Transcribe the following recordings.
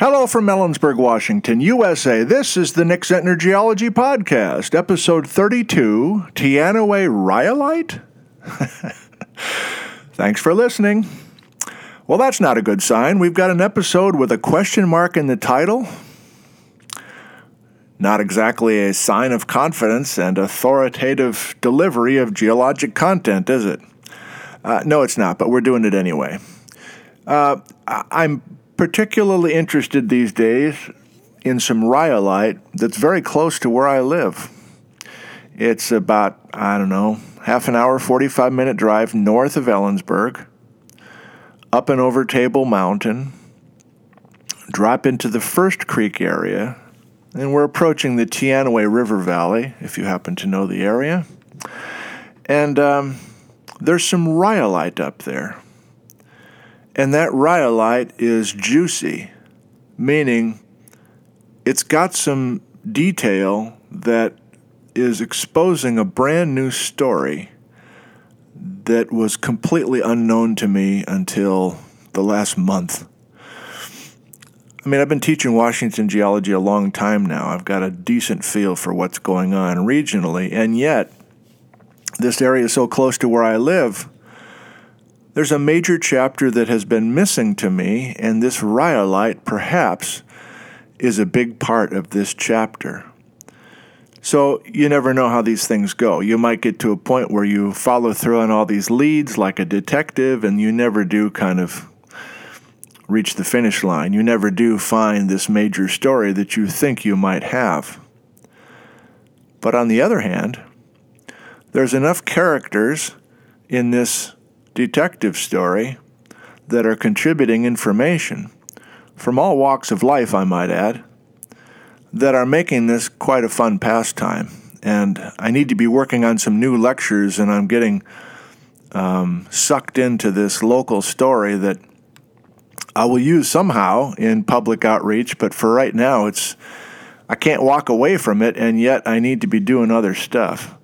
Hello from Ellensburg, Washington, USA. This is the Nick Zentner Geology Podcast, episode 32 Teanaway Rhyolite? Thanks for listening. Well, that's not a good sign. We've got an episode with a question mark in the title. Not exactly a sign of confidence and authoritative delivery of geologic content, is it? Uh, no, it's not, but we're doing it anyway. Uh, I'm particularly interested these days in some rhyolite that's very close to where I live. It's about, I don't know, half an hour, 45 minute drive north of Ellensburg, up and over Table Mountain, drop into the First Creek area, and we're approaching the Teanaway River Valley, if you happen to know the area. And um, there's some rhyolite up there. And that rhyolite is juicy, meaning it's got some detail that is exposing a brand new story that was completely unknown to me until the last month. I mean, I've been teaching Washington geology a long time now. I've got a decent feel for what's going on regionally, and yet, this area is so close to where I live there's a major chapter that has been missing to me, and this rhyolite perhaps is a big part of this chapter. So you never know how these things go. You might get to a point where you follow through on all these leads like a detective, and you never do kind of reach the finish line. You never do find this major story that you think you might have. But on the other hand, there's enough characters in this detective story that are contributing information from all walks of life, I might add, that are making this quite a fun pastime. And I need to be working on some new lectures, and I'm getting um, sucked into this local story that I will use somehow in public outreach, but for right now, it's I can't walk away from it, and yet I need to be doing other stuff.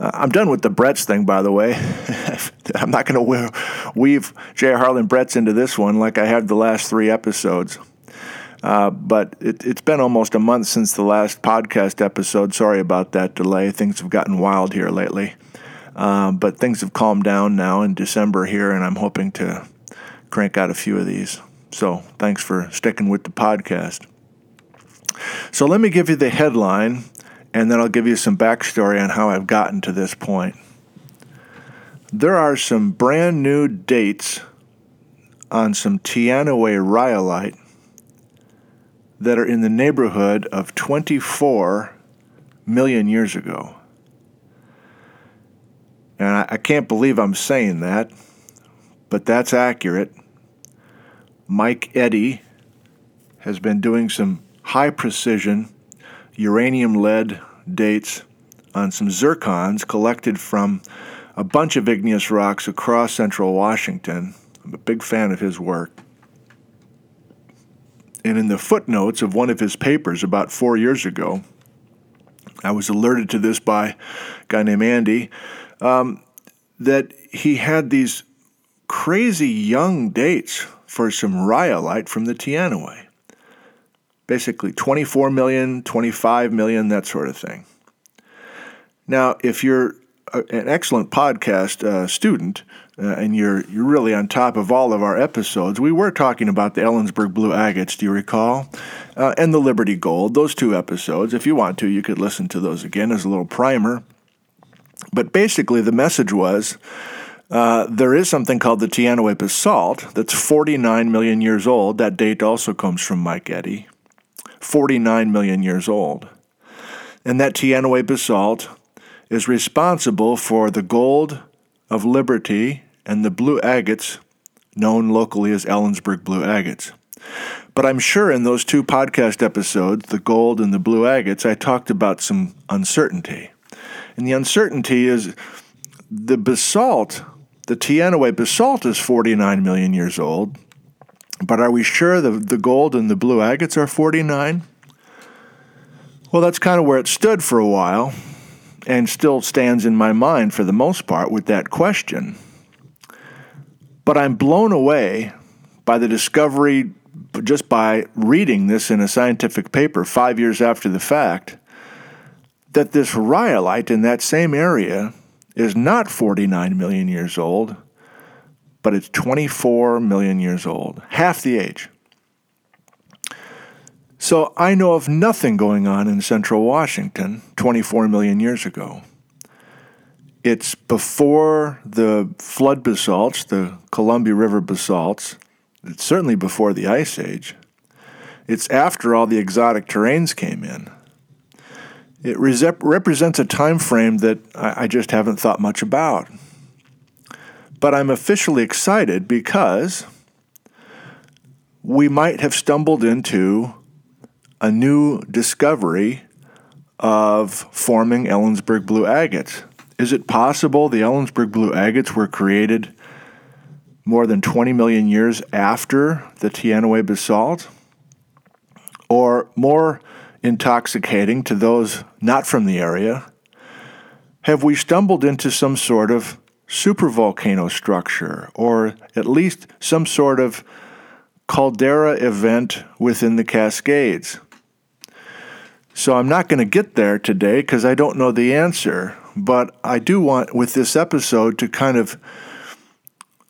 Uh, I'm done with the Bretz thing, by the way. I'm not going to weave J.R. Harlen Bretz into this one like I have the last three episodes. Uh, but it, has been almost a month since the last podcast episode. Sorry about that delay. Things have gotten wild here lately. Uh, but things have calmed down now in December here, and I'm hoping to crank out a few of these. So thanks for sticking with the podcast. So let me give you the headline and then I'll give you some backstory on how I've gotten to this point. There are some brand new dates on some Teanaway rhyolite that are in the neighborhood of 24 million years ago. And I can't believe I'm saying that, but that's accurate. Mike Eddy has been doing some high precision uranium lead dates on some zircons collected from a bunch of igneous rocks across central Washington. I'm a big fan of his work. And in the footnotes of one of his papers about four years ago, I was alerted to this by a guy named Andy, um, that he had these crazy young dates for some rhyolite from the Teanaway basically 24 million, 25 million, that sort of thing. Now, if you're an excellent podcast uh, student uh, and you're you're really on top of all of our episodes, we were talking about the Ellensburg Blue Agates. Do you recall? Uh, and the Liberty Gold. Those two episodes. If you want to, you could listen to those again as a little primer. But basically, the message was. Uh, there is something called the Teanaway basalt that's 49 million years old. That date also comes from Mike Eddy. 49 million years old. And that Teanaway basalt is responsible for the gold of Liberty and the blue agates, known locally as Ellensburg blue agates. But I'm sure in those two podcast episodes, the gold and the blue agates, I talked about some uncertainty. And the uncertainty is the basalt, the Teanaway basalt is 49 million years old, but are we sure the, the gold and the blue agates are 49? Well, that's kind of where it stood for a while and still stands in my mind for the most part with that question. But I'm blown away by the discovery just by reading this in a scientific paper five years after the fact that this rhyolite in that same area is not 49 million years old, but it's 24 million years old, half the age. So I know of nothing going on in central Washington 24 million years ago. It's before the flood basalts, the Columbia River basalts. It's certainly before the Ice Age. It's after all the exotic terranes came in. It represents a time frame that I, I just haven't thought much about. But I'm officially excited because we might have stumbled into a new discovery of forming Ellensburg blue agates. Is it possible the Ellensburg blue agates were created more than 20 million years after the Teanaway basalt? Or more intoxicating to those not from the area, have we stumbled into some sort of supervolcano structure, or at least some sort of caldera event within the Cascades? So I'm not going to get there today because I don't know the answer, but I do want, with this episode, to kind of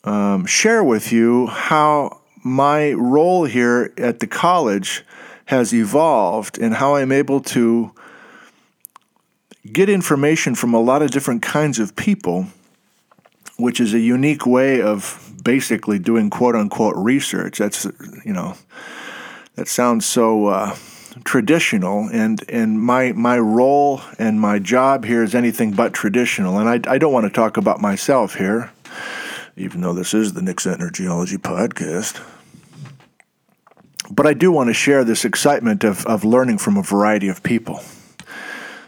um, share with you how my role here at the college has evolved and how I'm able to get information from a lot of different kinds of people, which is a unique way of basically doing quote unquote research. That's, you know, that sounds so uh, traditional, and, and my, my role and my job here is anything but traditional. And I, I don't want to talk about myself here, even though this is the Nick Zentner Geology Podcast. But I do want to share this excitement of, of learning from a variety of people.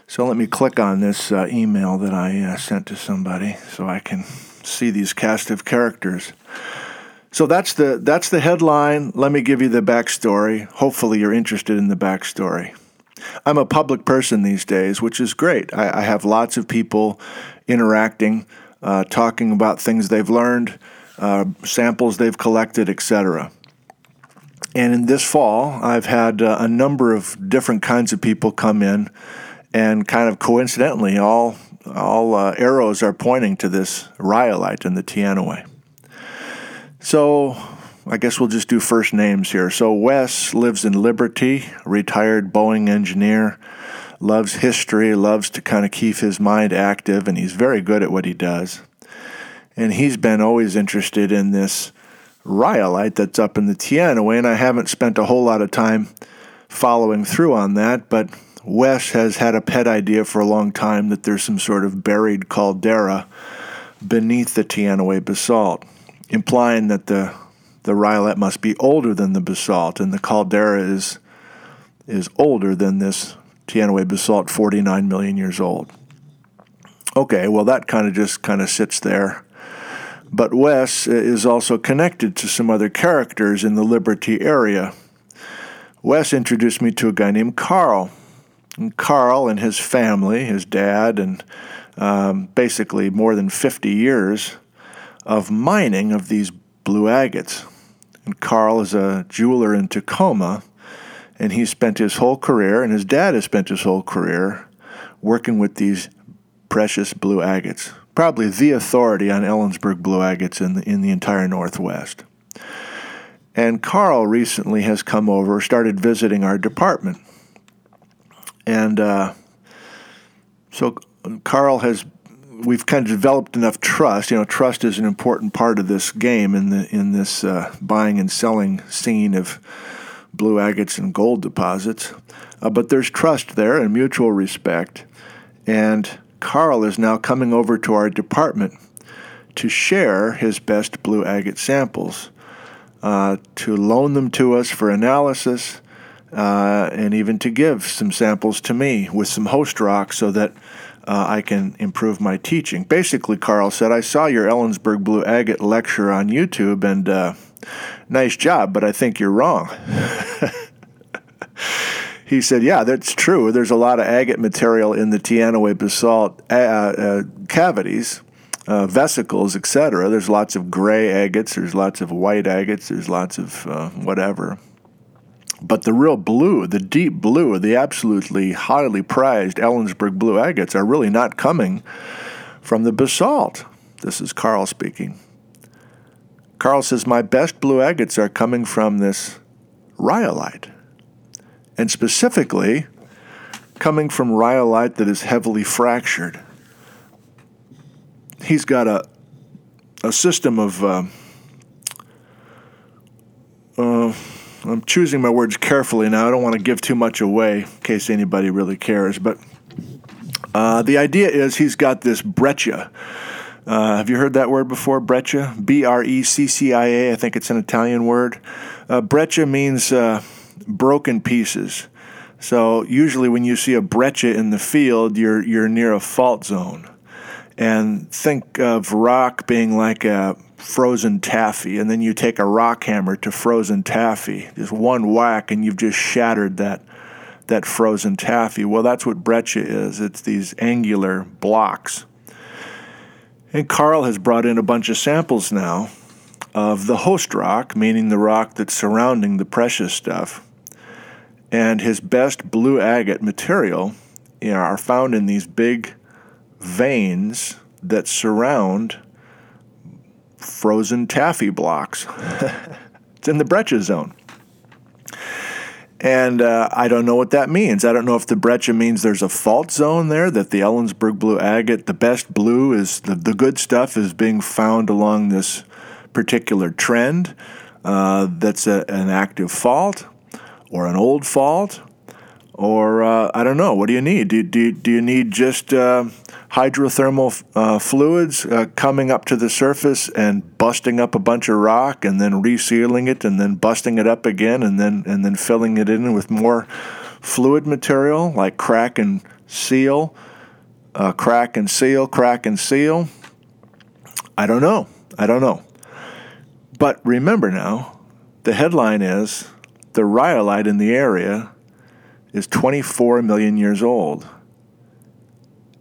So let me click on this uh, email that I uh, sent to somebody so I can see these cast of characters. So that's the that's the headline. Let me give you the backstory. Hopefully, you're interested in the backstory. I'm a public person these days, which is great. I, I have lots of people interacting, uh, talking about things they've learned, uh, samples they've collected, etc. And in this fall, I've had uh, a number of different kinds of people come in and kind of coincidentally, all all uh, arrows are pointing to this rhyolite in the Teanaway. So I guess we'll just do first names here. So Wes lives in Liberty, retired Boeing engineer, loves history, loves to kind of keep his mind active, and he's very good at what he does. And he's been always interested in this rhyolite that's up in the Teanaway, and I haven't spent a whole lot of time following through on that, but Wes has had a pet idea for a long time that there's some sort of buried caldera beneath the Teanaway basalt, implying that the the rhyolite must be older than the basalt, and the caldera is is older than this Teanaway basalt, 49 million years old. Okay, well that kind of just kind of sits there. But Wes is also connected to some other characters in the Liberty area. Wes introduced me to a guy named Carl, and Carl and his family, his dad, and um, basically more than 50 years of mining of these blue agates. And Carl is a jeweler in Tacoma, and he spent his whole career, and his dad has spent his whole career working with these precious blue agates. Probably the authority on Ellensburg blue agates in the, in the entire Northwest. And Carl recently has come over, started visiting our department. And uh, so Carl has we've kind of developed enough trust. You know, trust is an important part of this game in the in this uh, buying and selling scene of blue agates and gold deposits. Uh, but there's trust there and mutual respect. And Carl is now coming over to our department to share his best blue agate samples, uh, to loan them to us for analysis, uh, and even to give some samples to me with some host rock so that uh, I can improve my teaching. Basically, Carl said, I saw your Ellensburg Blue Agate lecture on YouTube, and uh, nice job, but I think you're wrong. he said, Yeah, that's true. There's a lot of agate material in the Teanaway basalt uh, uh, cavities. Uh, vesicles, etc. There's lots of gray agates, there's lots of white agates, there's lots of uh, whatever. But the real blue, the deep blue, the absolutely highly prized Ellensburg blue agates are really not coming from the basalt. This is Carl speaking. Carl says, My best blue agates are coming from this rhyolite, and specifically coming from rhyolite that is heavily fractured. He's got a, a system of. Uh, uh, I'm choosing my words carefully now. I don't want to give too much away in case anybody really cares. But uh, the idea is he's got this breccia. Uh, have you heard that word before? Breccia? B R E C C I A. I think it's an Italian word. Uh, breccia means uh, broken pieces. So usually when you see a breccia in the field, you're, you're near a fault zone. And think of rock being like a frozen taffy, and then you take a rock hammer to frozen taffy, just one whack, and you've just shattered that that frozen taffy. Well, that's what breccia is. It's these angular blocks. And Carl has brought in a bunch of samples now of the host rock, meaning the rock that's surrounding the precious stuff. And his best blue agate material you know, are found in these big veins that surround frozen taffy blocks. it's in the breccia zone. And uh, I don't know what that means. I don't know if the breccia means there's a fault zone there, that the Ellensburg blue agate, the best blue, is the, the good stuff is being found along this particular trend uh, that's a, an active fault or an old fault. Or uh, I don't know. What do you need? Do, do, do you need just uh, hydrothermal uh, fluids uh, coming up to the surface and busting up a bunch of rock and then resealing it and then busting it up again and then and then filling it in with more fluid material like crack and seal, uh, crack and seal, crack and seal. I don't know. I don't know. But remember now, the headline is the rhyolite in the area is 24 million years old.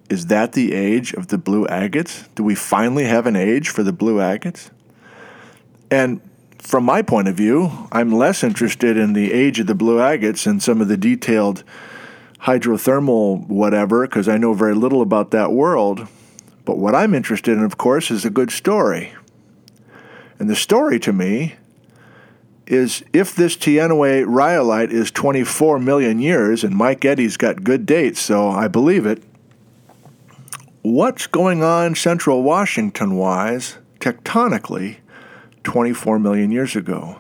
Is that the age of the blue agates? Do we finally have an age for the blue agates? And from my point of view, I'm less interested in the age of the blue agates and some of the detailed hydrothermal whatever, because I know very little about that world. But what I'm interested in, of course, is a good story. And the story to me is if this Teanaway rhyolite is 24 million years, and Mike Eddy's got good dates, so I believe it, what's going on central Washington wise, tectonically, 24 million years ago?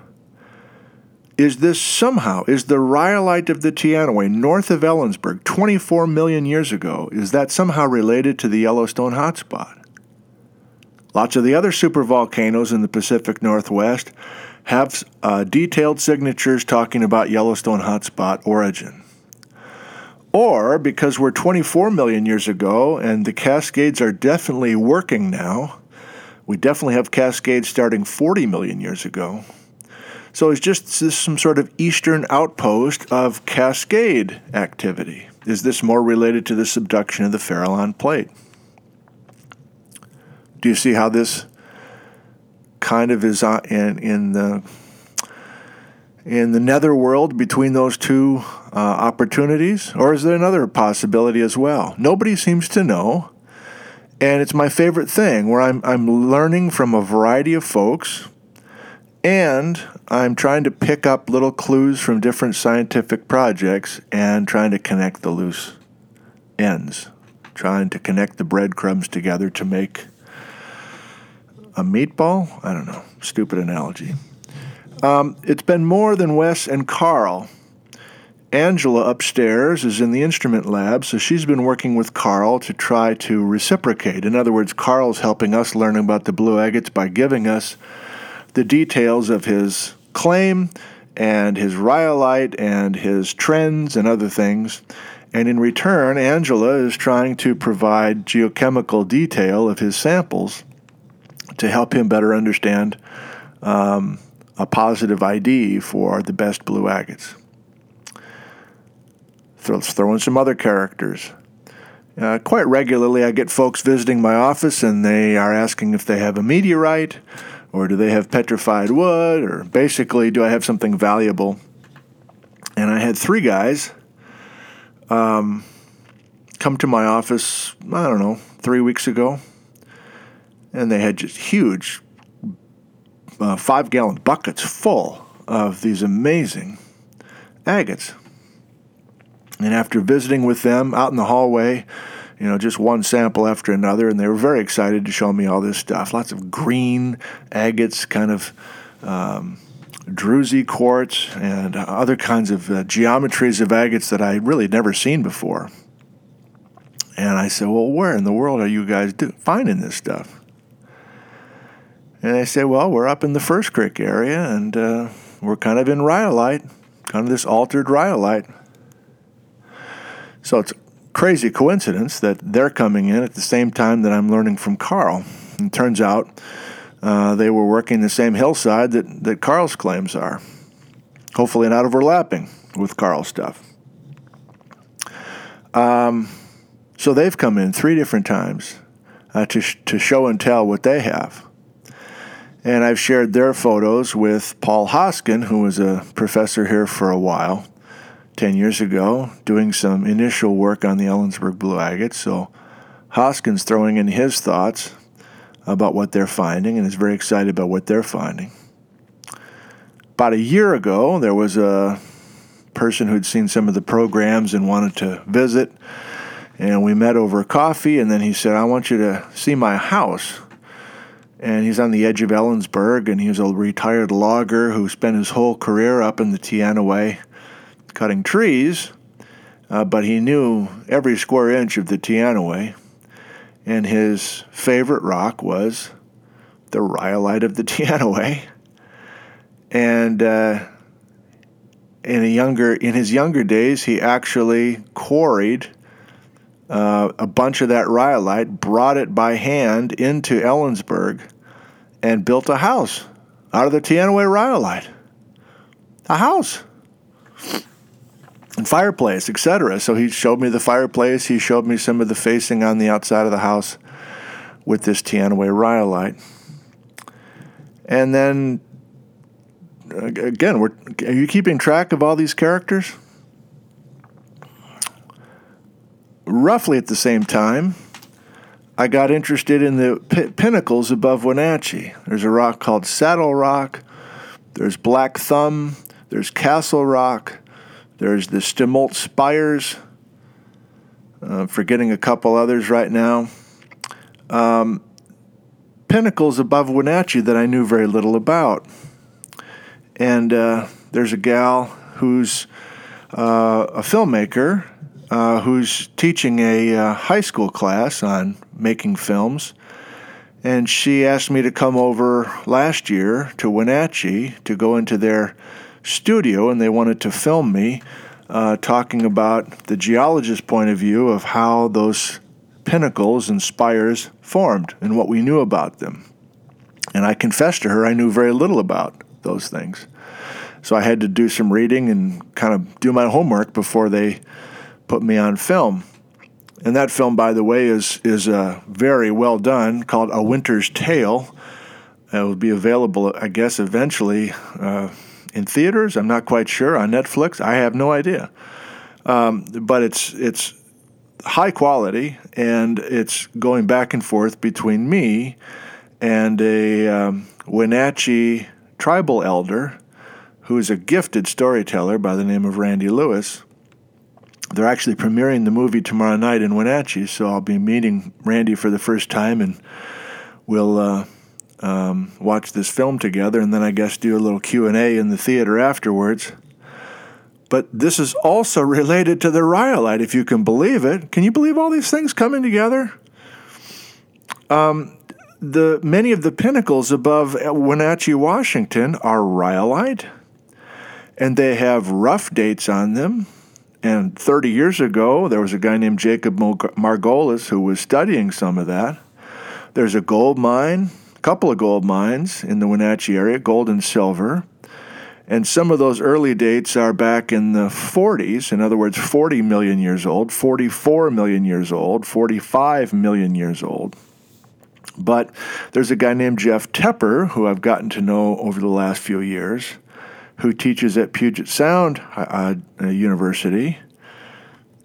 Is this somehow, is the rhyolite of the Teanaway north of Ellensburg 24 million years ago, is that somehow related to the Yellowstone hotspot? Lots of the other supervolcanoes in the Pacific Northwest have uh, detailed signatures talking about Yellowstone hotspot origin or because we're 24 million years ago and the Cascades are definitely working now. We definitely have Cascades starting 40 million years ago. So it's just some sort of eastern outpost of Cascade activity. Is this more related to the subduction of the Farallon plate? Do you see how this kind of is uh, in, in the in the netherworld between those two uh, opportunities? Or is there another possibility as well? Nobody seems to know. And it's my favorite thing where I'm, I'm learning from a variety of folks and I'm trying to pick up little clues from different scientific projects and trying to connect the loose ends, trying to connect the breadcrumbs together to make a meatball? I don't know. Stupid analogy. Um, it's been more than Wes and Carl. Angela upstairs is in the instrument lab, so she's been working with Carl to try to reciprocate. In other words, Carl's helping us learn about the blue agates by giving us the details of his claim and his rhyolite and his trends and other things. And in return, Angela is trying to provide geochemical detail of his samples to help him better understand um, a positive ID for the best blue agates. Let's throw in some other characters. Uh, quite regularly, I get folks visiting my office and they are asking if they have a meteorite or do they have petrified wood or basically, do I have something valuable? And I had three guys um, come to my office, I don't know, three weeks ago. And they had just huge uh, five gallon buckets full of these amazing agates. And after visiting with them out in the hallway, you know, just one sample after another, and they were very excited to show me all this stuff. Lots of green agates, kind of um, druzy quartz, and other kinds of uh, geometries of agates that I really never seen before. And I said, Well, where in the world are you guys do- finding this stuff? And they say, Well, we're up in the First Creek area, and uh, we're kind of in rhyolite, kind of this altered rhyolite. So it's a crazy coincidence that they're coming in at the same time that I'm learning from Carl. And it turns out uh, they were working the same hillside that, that Carl's claims are. Hopefully, not overlapping with Carl's stuff. Um, so they've come in three different times uh, to, sh- to show and tell what they have. And I've shared their photos with Paul Hoskin, who was a professor here for a while, 10 years ago, doing some initial work on the Ellensburg Blue Agate. So Hoskin's throwing in his thoughts about what they're finding and is very excited about what they're finding. About a year ago, there was a person who'd seen some of the programs and wanted to visit. And we met over coffee, and then he said, I want you to see my house. And he's on the edge of Ellensburg, and he was a retired logger who spent his whole career up in the Teanaway cutting trees, uh, but he knew every square inch of the Teanaway, and his favorite rock was the rhyolite of the Teanaway. And uh, in a younger, in his younger days, he actually quarried uh, a bunch of that rhyolite, brought it by hand into Ellensburg, and built a house out of the Teanaway rhyolite. A house and fireplace, etc. So he showed me the fireplace. He showed me some of the facing on the outside of the house with this Teanaway rhyolite. And then again, we're, are you keeping track of all these characters? Roughly at the same time, I got interested in the pinnacles above Wenatchee. There's a rock called Saddle Rock, there's Black Thumb, there's Castle Rock, there's the Stemilt Spires. Uh, forgetting a couple others right now. Um, pinnacles above Wenatchee that I knew very little about. And uh, there's a gal who's uh, a filmmaker uh, who's teaching a uh, high school class on making films. And she asked me to come over last year to Wenatchee to go into their studio, and they wanted to film me uh, talking about the geologist's point of view of how those pinnacles and spires formed and what we knew about them. And I confessed to her I knew very little about those things. So I had to do some reading and kind of do my homework before they put me on film. And that film, by the way, is is uh, very well done, called A Winter's Tale. It will be available, I guess, eventually uh, in theaters. I'm not quite sure on Netflix. I have no idea, um, but it's it's high quality, and it's going back and forth between me and a um, Wenatchee tribal elder who is a gifted storyteller by the name of Randy Lewis they're actually premiering the movie tomorrow night in Wenatchee, so I'll be meeting Randy for the first time, and we'll uh, um, watch this film together, and then I guess do a little Q and A in the theater afterwards. But this is also related to the rhyolite, if you can believe it. Can you believe all these things coming together? Um, the many of the pinnacles above Wenatchee, Washington, are rhyolite, and they have rough dates on them and 30 years ago, there was a guy named Jacob Margolis who was studying some of that. There's a gold mine, a couple of gold mines in the Wenatchee area, gold and silver. And some of those early dates are back in the 40s, in other words, 40 million years old, 44 million years old, 45 million years old. But there's a guy named Jeff Tepper, who I've gotten to know over the last few years, who teaches at Puget Sound uh, University.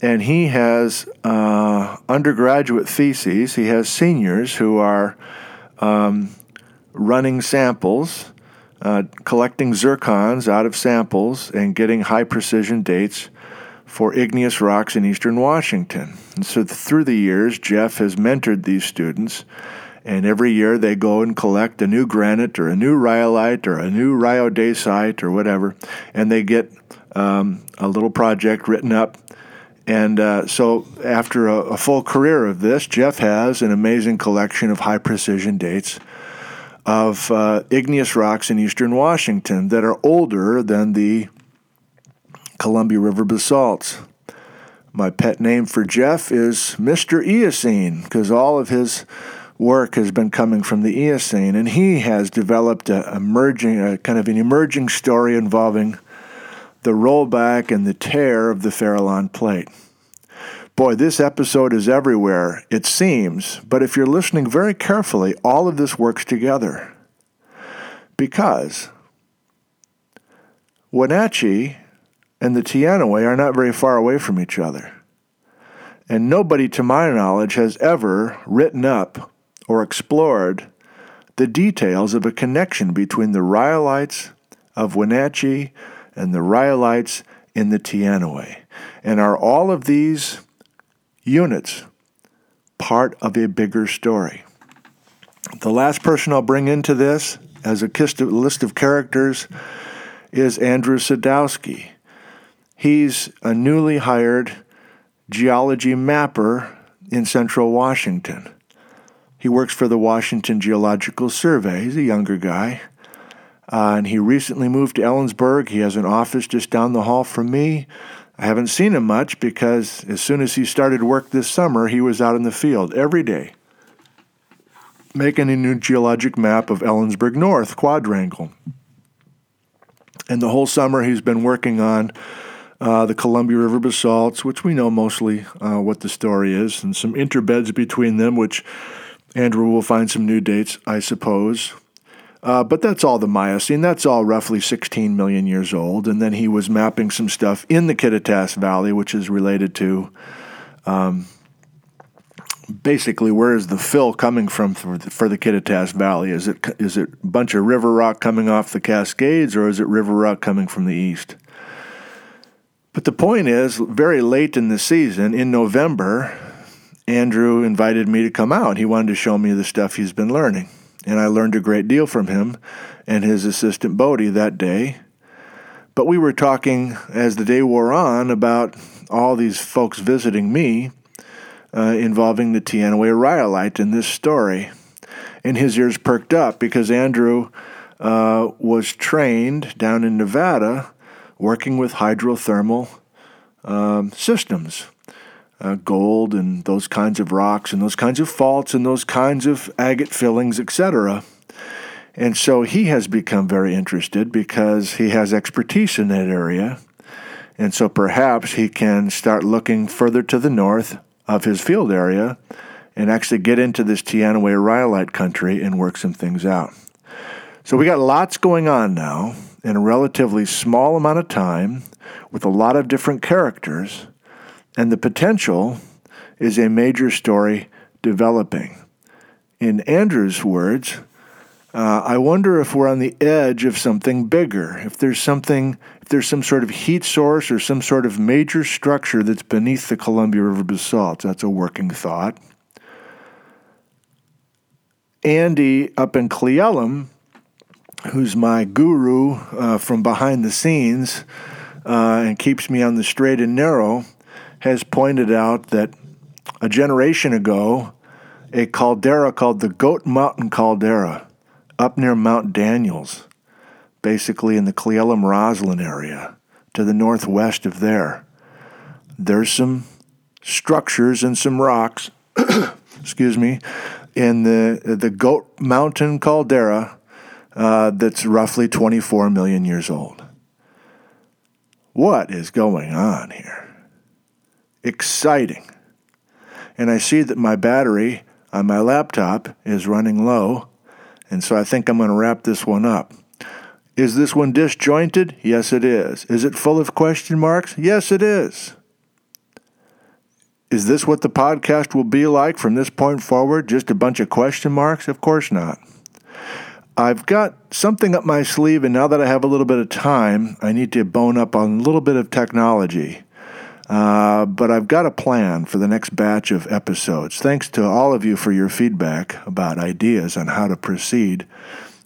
And he has uh, undergraduate theses. He has seniors who are um, running samples, uh, collecting zircons out of samples, and getting high precision dates for igneous rocks in eastern Washington. And so through the years, Jeff has mentored these students and every year they go and collect a new granite or a new rhyolite or a new rhyodacite or whatever, and they get um, a little project written up. And uh, so, after a, a, full career of this, Jeff has an amazing collection of high precision dates of uh, igneous rocks in eastern Washington that are older than the Columbia River basalts. My pet name for Jeff is Mr. Eocene because all of his work has been coming from the Eocene, and he has developed a emerging, a kind of an emerging story involving the rollback and the tear of the Farallon Plate. Boy, this episode is everywhere, it seems, but if you're listening very carefully, all of this works together. Because Wenatchee and the Teanaway are not very far away from each other. And nobody, to my knowledge, has ever written up or explored the details of a connection between the rhyolites of Wenatchee and the rhyolites in the Teanaway. And are all of these units part of a bigger story? The last person I'll bring into this as a list of characters is Andrew Sadowski. He's a newly hired geology mapper in central Washington. He works for the Washington Geological Survey. He's a younger guy. Uh, and he recently moved to Ellensburg. He has an office just down the hall from me. I haven't seen him much because as soon as he started work this summer, he was out in the field every day making a new geologic map of Ellensburg North quadrangle. And the whole summer, he's been working on uh, the Columbia River basalts, which we know mostly uh, what the story is, and some interbeds between them, which Andrew will find some new dates, I suppose. Uh, but that's all the Miocene. That's all roughly 16 million years old. And then he was mapping some stuff in the Kittitas Valley, which is related to um, basically where is the fill coming from for the, for the Kittitas Valley? Is it is it a bunch of river rock coming off the Cascades, or is it river rock coming from the east? But the point is, very late in the season, in November, Andrew invited me to come out. He wanted to show me the stuff he's been learning. And I learned a great deal from him and his assistant Bodie that day. But we were talking as the day wore on about all these folks visiting me uh, involving the Teanaway rhyolite in this story. And his ears perked up because Andrew uh, was trained down in Nevada working with hydrothermal um, systems uh, gold and those kinds of rocks and those kinds of faults and those kinds of agate fillings, etc. And so he has become very interested because he has expertise in that area. And so perhaps he can start looking further to the north of his field area and actually get into this Teanaway rhyolite country and work some things out. So we got lots going on now in a relatively small amount of time with a lot of different characters and the potential is a major story developing. In Andrew's words, uh, I wonder if we're on the edge of something bigger, if there's something, if there's some sort of heat source or some sort of major structure that's beneath the Columbia River basalt. That's a working thought. Andy up in Cle Elum, who's my guru uh, from behind the scenes uh, and keeps me on the straight and narrow, has pointed out that a generation ago, a caldera called the Goat Mountain Caldera up near Mount Daniels, basically in the Cle Elum Roslyn area, to the northwest of there. There's some structures and some rocks, excuse me, in the, the Goat Mountain Caldera uh, that's roughly 24 million years old. What is going on here? Exciting. And I see that my battery on my laptop is running low, and so I think I'm going to wrap this one up. Is this one disjointed? Yes, it is. Is it full of question marks? Yes, it is. Is this what the podcast will be like from this point forward? Just a bunch of question marks? Of course not. I've got something up my sleeve, and now that I have a little bit of time, I need to bone up on a little bit of technology. Uh, but I've got a plan for the next batch of episodes. Thanks to all of you for your feedback about ideas on how to proceed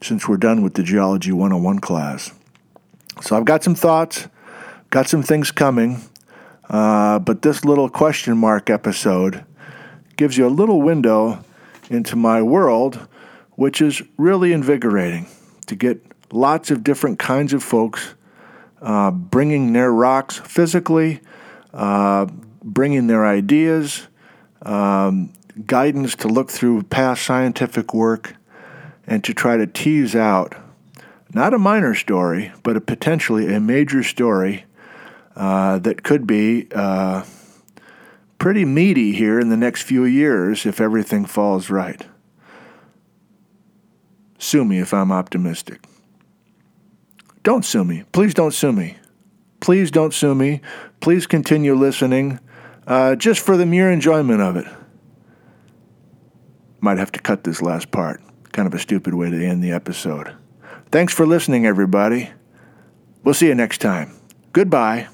since we're done with the Geology 101 class. So I've got some thoughts, got some things coming, uh, but this little question mark episode gives you a little window into my world, which is really invigorating to get lots of different kinds of folks uh, bringing their rocks physically uh, bringing their ideas, um, guidance to look through past scientific work, and to try to tease out not a minor story, but a potentially a major story uh, that could be uh, pretty meaty here in the next few years if everything falls right. Sue me if I'm optimistic. Don't sue me. Please don't sue me. Please don't sue me. Please continue listening uh, just for the mere enjoyment of it. Might have to cut this last part. Kind of a stupid way to end the episode. Thanks for listening, everybody. We'll see you next time. Goodbye.